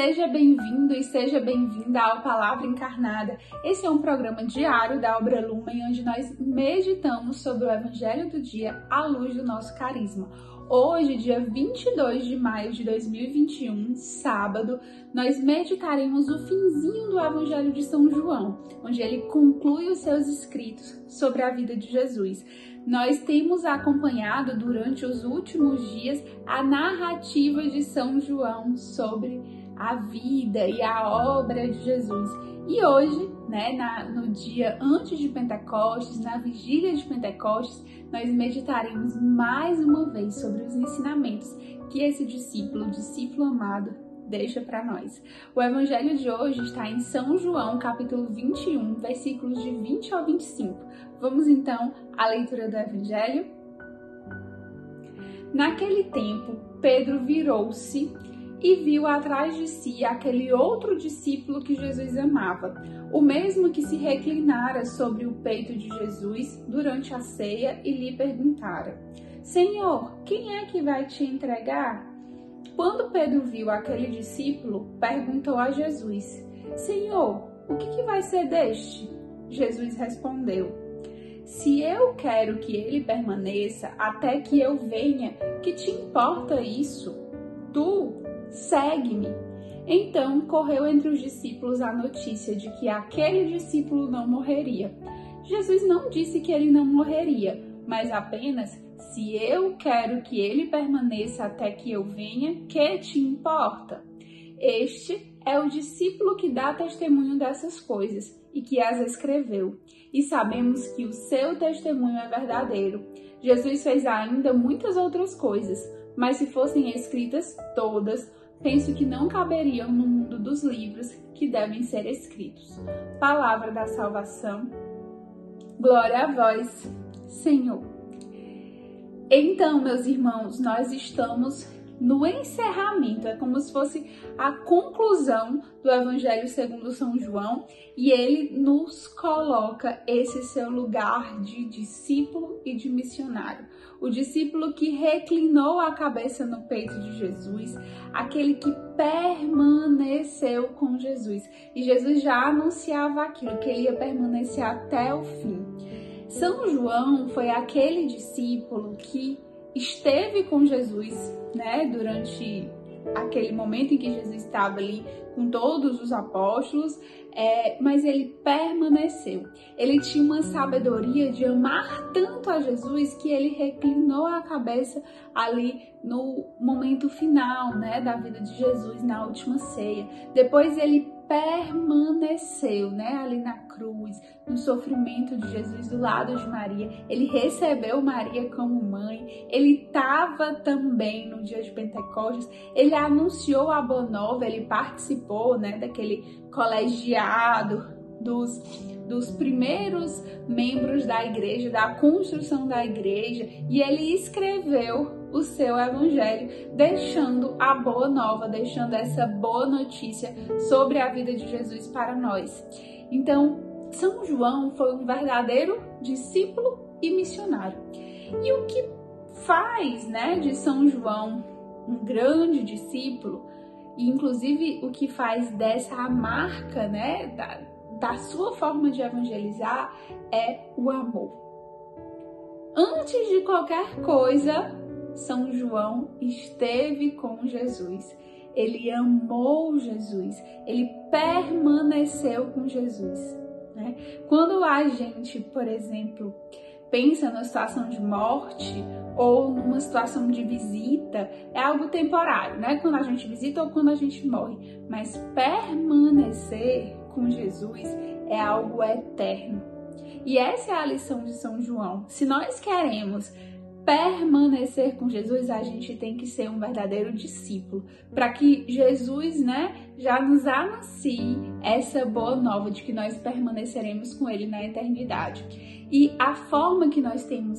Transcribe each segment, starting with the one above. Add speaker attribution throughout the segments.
Speaker 1: Seja bem-vindo e seja bem-vinda ao Palavra Encarnada. Esse é um programa diário da obra Lumen onde nós meditamos sobre o Evangelho do dia à luz do nosso carisma. Hoje, dia 22 de maio de 2021, sábado, nós meditaremos o finzinho do Evangelho de São João, onde ele conclui os seus escritos sobre a vida de Jesus. Nós temos acompanhado durante os últimos dias a narrativa de São João sobre a vida e a obra de Jesus. E hoje, né, na, no dia antes de Pentecostes, na vigília de Pentecostes, nós meditaremos mais uma vez sobre os ensinamentos que esse discípulo, discípulo amado, deixa para nós. O evangelho de hoje está em São João, capítulo 21, versículos de 20 ao 25. Vamos então à leitura do evangelho? Naquele tempo, Pedro virou-se e viu atrás de si aquele outro discípulo que Jesus amava, o mesmo que se reclinara sobre o peito de Jesus durante a ceia e lhe perguntara: Senhor, quem é que vai te entregar? Quando Pedro viu aquele discípulo, perguntou a Jesus: Senhor, o que, que vai ser deste? Jesus respondeu: Se eu quero que ele permaneça até que eu venha, que te importa isso? Tu segue-me. Então correu entre os discípulos a notícia de que aquele discípulo não morreria. Jesus não disse que ele não morreria, mas apenas se eu quero que ele permaneça até que eu venha, que te importa? Este é o discípulo que dá testemunho dessas coisas e que as escreveu. E sabemos que o seu testemunho é verdadeiro. Jesus fez ainda muitas outras coisas, mas se fossem escritas todas, penso que não caberiam no mundo dos livros que devem ser escritos. Palavra da salvação. Glória a vós, Senhor. Então, meus irmãos, nós estamos no encerramento, é como se fosse a conclusão do Evangelho segundo São João, e ele nos coloca esse seu lugar de discípulo e de missionário. O discípulo que reclinou a cabeça no peito de Jesus, aquele que permaneceu com Jesus. E Jesus já anunciava aquilo, que ele ia permanecer até o fim. São João foi aquele discípulo que esteve com Jesus, né, durante aquele momento em que Jesus estava ali com todos os apóstolos, é, mas ele permaneceu. Ele tinha uma sabedoria de amar tanto a Jesus que ele reclinou a cabeça ali no momento final, né, da vida de Jesus na última ceia. Depois ele permaneceu, né, ali na cruz, no sofrimento de Jesus do lado de Maria. Ele recebeu Maria como mãe. Ele estava também no dia de Pentecostes. Ele anunciou a boa nova, ele participou, né, daquele colegiado dos dos primeiros membros da igreja, da construção da igreja, e ele escreveu o seu evangelho, deixando a boa nova, deixando essa boa notícia sobre a vida de Jesus para nós. Então, São João foi um verdadeiro discípulo e missionário. E o que faz, né, de São João um grande discípulo, e inclusive o que faz dessa a marca, né, da, da sua forma de evangelizar é o amor. Antes de qualquer coisa, são João esteve com Jesus. Ele amou Jesus, ele permaneceu com Jesus. Né? Quando a gente, por exemplo, pensa na situação de morte ou numa situação de visita, é algo temporário, né? Quando a gente visita ou quando a gente morre. Mas permanecer com Jesus é algo eterno. E essa é a lição de São João. Se nós queremos permanecer com Jesus, a gente tem que ser um verdadeiro discípulo, para que Jesus, né, já nos anuncie essa boa nova de que nós permaneceremos com ele na eternidade. E a forma que nós temos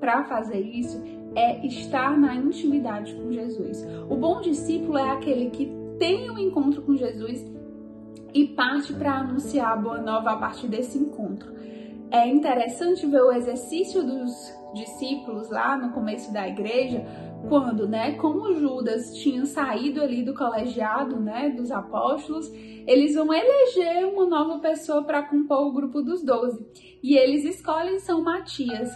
Speaker 1: para fazer isso é estar na intimidade com Jesus. O bom discípulo é aquele que tem um encontro com Jesus e parte para anunciar a boa nova a partir desse encontro. É interessante ver o exercício dos discípulos lá no começo da igreja, quando, né, como Judas tinha saído ali do colegiado, né, dos apóstolos, eles vão eleger uma nova pessoa para compor o grupo dos doze. E eles escolhem São Matias.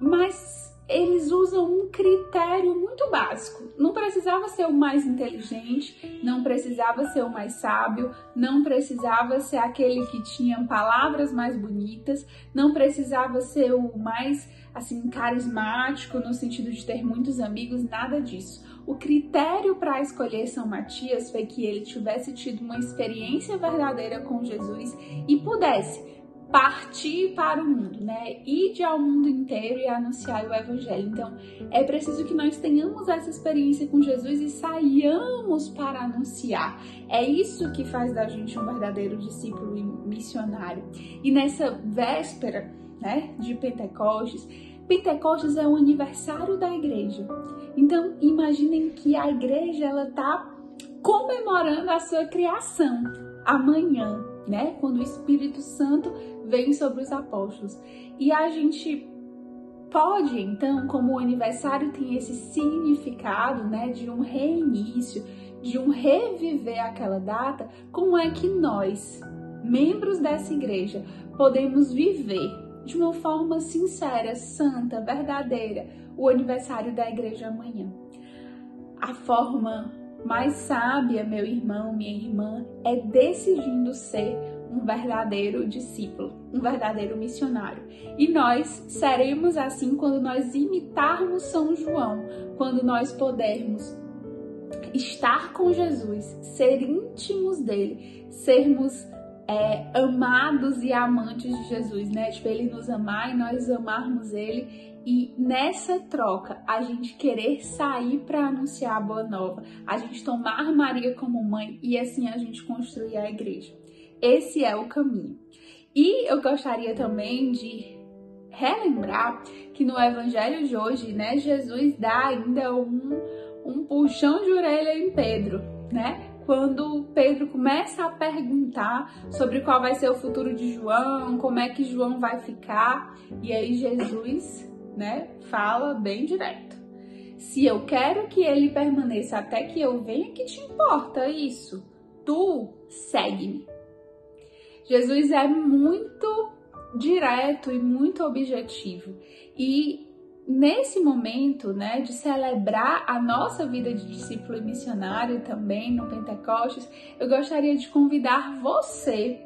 Speaker 1: Mas eles usam um critério muito básico. Não precisava ser o mais inteligente, não precisava ser o mais sábio, não precisava ser aquele que tinha palavras mais bonitas, não precisava ser o mais assim carismático no sentido de ter muitos amigos, nada disso. O critério para escolher São Matias foi que ele tivesse tido uma experiência verdadeira com Jesus e pudesse partir para o mundo, né? Ir ao mundo inteiro e anunciar o evangelho. Então, é preciso que nós tenhamos essa experiência com Jesus e saiamos para anunciar. É isso que faz da gente um verdadeiro discípulo e missionário. E nessa véspera, né, de Pentecostes, Pentecostes é o aniversário da igreja. Então, imaginem que a igreja ela tá comemorando a sua criação amanhã, né? Quando o Espírito Santo vem sobre os apóstolos. E a gente pode, então, como o aniversário tem esse significado, né, de um reinício, de um reviver aquela data, como é que nós, membros dessa igreja, podemos viver de uma forma sincera, santa, verdadeira, o aniversário da igreja amanhã? A forma mais sábia, meu irmão, minha irmã, é decidindo ser um verdadeiro discípulo, um verdadeiro missionário. E nós seremos assim quando nós imitarmos São João, quando nós pudermos estar com Jesus, ser íntimos dele, sermos é, amados e amantes de Jesus, né? Tipo, ele nos amar e nós amarmos ele. E nessa troca, a gente querer sair para anunciar a boa nova, a gente tomar Maria como mãe e assim a gente construir a igreja. Esse é o caminho. E eu gostaria também de relembrar que no evangelho de hoje, né, Jesus dá ainda um, um puxão de orelha em Pedro, né? Quando Pedro começa a perguntar sobre qual vai ser o futuro de João, como é que João vai ficar, e aí Jesus, né, fala bem direto. Se eu quero que ele permaneça até que eu venha, que te importa isso? Tu segue-me. Jesus é muito direto e muito objetivo. E nesse momento, né, de celebrar a nossa vida de discípulo e missionário também no Pentecostes, eu gostaria de convidar você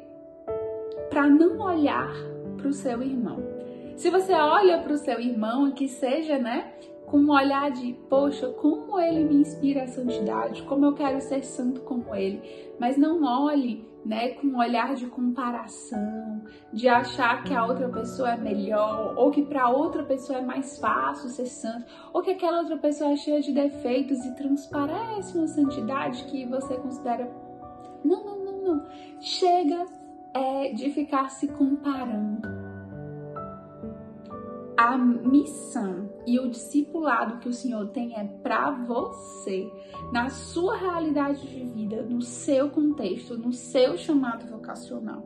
Speaker 1: para não olhar para o seu irmão. Se você olha para o seu irmão, que seja, né, com um olhar de, poxa, como ele me inspira a santidade, como eu quero ser santo como ele, mas não olhe né, com um olhar de comparação, de achar que a outra pessoa é melhor, ou que para outra pessoa é mais fácil ser santo, ou que aquela outra pessoa é cheia de defeitos e transparece uma santidade que você considera. Não, não, não, não. Chega é, de ficar se comparando a missão e o discipulado que o Senhor tem é para você, na sua realidade de vida, no seu contexto, no seu chamado vocacional.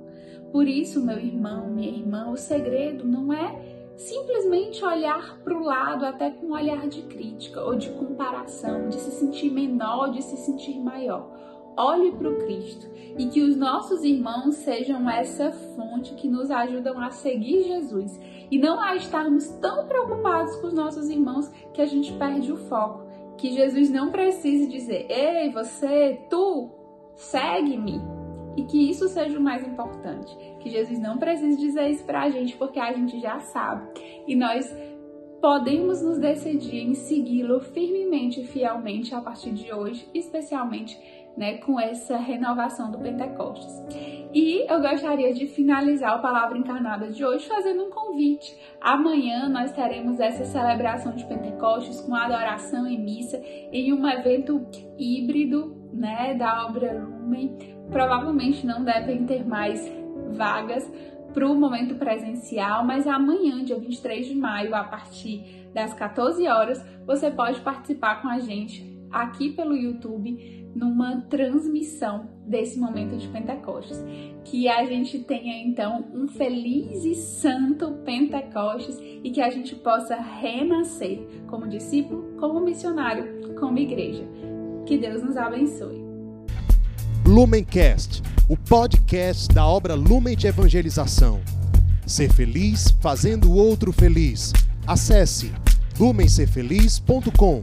Speaker 1: Por isso, meu irmão, minha irmã, o segredo não é simplesmente olhar para o lado até com um olhar de crítica ou de comparação, de se sentir menor, de se sentir maior olhe para o Cristo e que os nossos irmãos sejam essa fonte que nos ajudam a seguir Jesus e não a estarmos tão preocupados com os nossos irmãos que a gente perde o foco. Que Jesus não precise dizer: Ei, você, tu, segue-me. E que isso seja o mais importante. Que Jesus não precise dizer isso para a gente, porque a gente já sabe. E nós podemos nos decidir em segui-lo firmemente e fielmente a partir de hoje, especialmente né, com essa renovação do Pentecostes. E eu gostaria de finalizar o Palavra Encarnada de hoje fazendo um convite. Amanhã nós teremos essa celebração de Pentecostes com adoração e missa em um evento híbrido né, da obra Lumen. Provavelmente não devem ter mais vagas para o momento presencial, mas amanhã, dia 23 de maio, a partir das 14 horas, você pode participar com a gente aqui pelo YouTube numa transmissão desse momento de Pentecostes. Que a gente tenha então um feliz e santo Pentecostes e que a gente possa renascer como discípulo, como missionário, como igreja. Que Deus nos abençoe.
Speaker 2: Lumencast, o podcast da obra Lumen de Evangelização. Ser feliz fazendo o outro feliz. Acesse lumencerfeliz.com.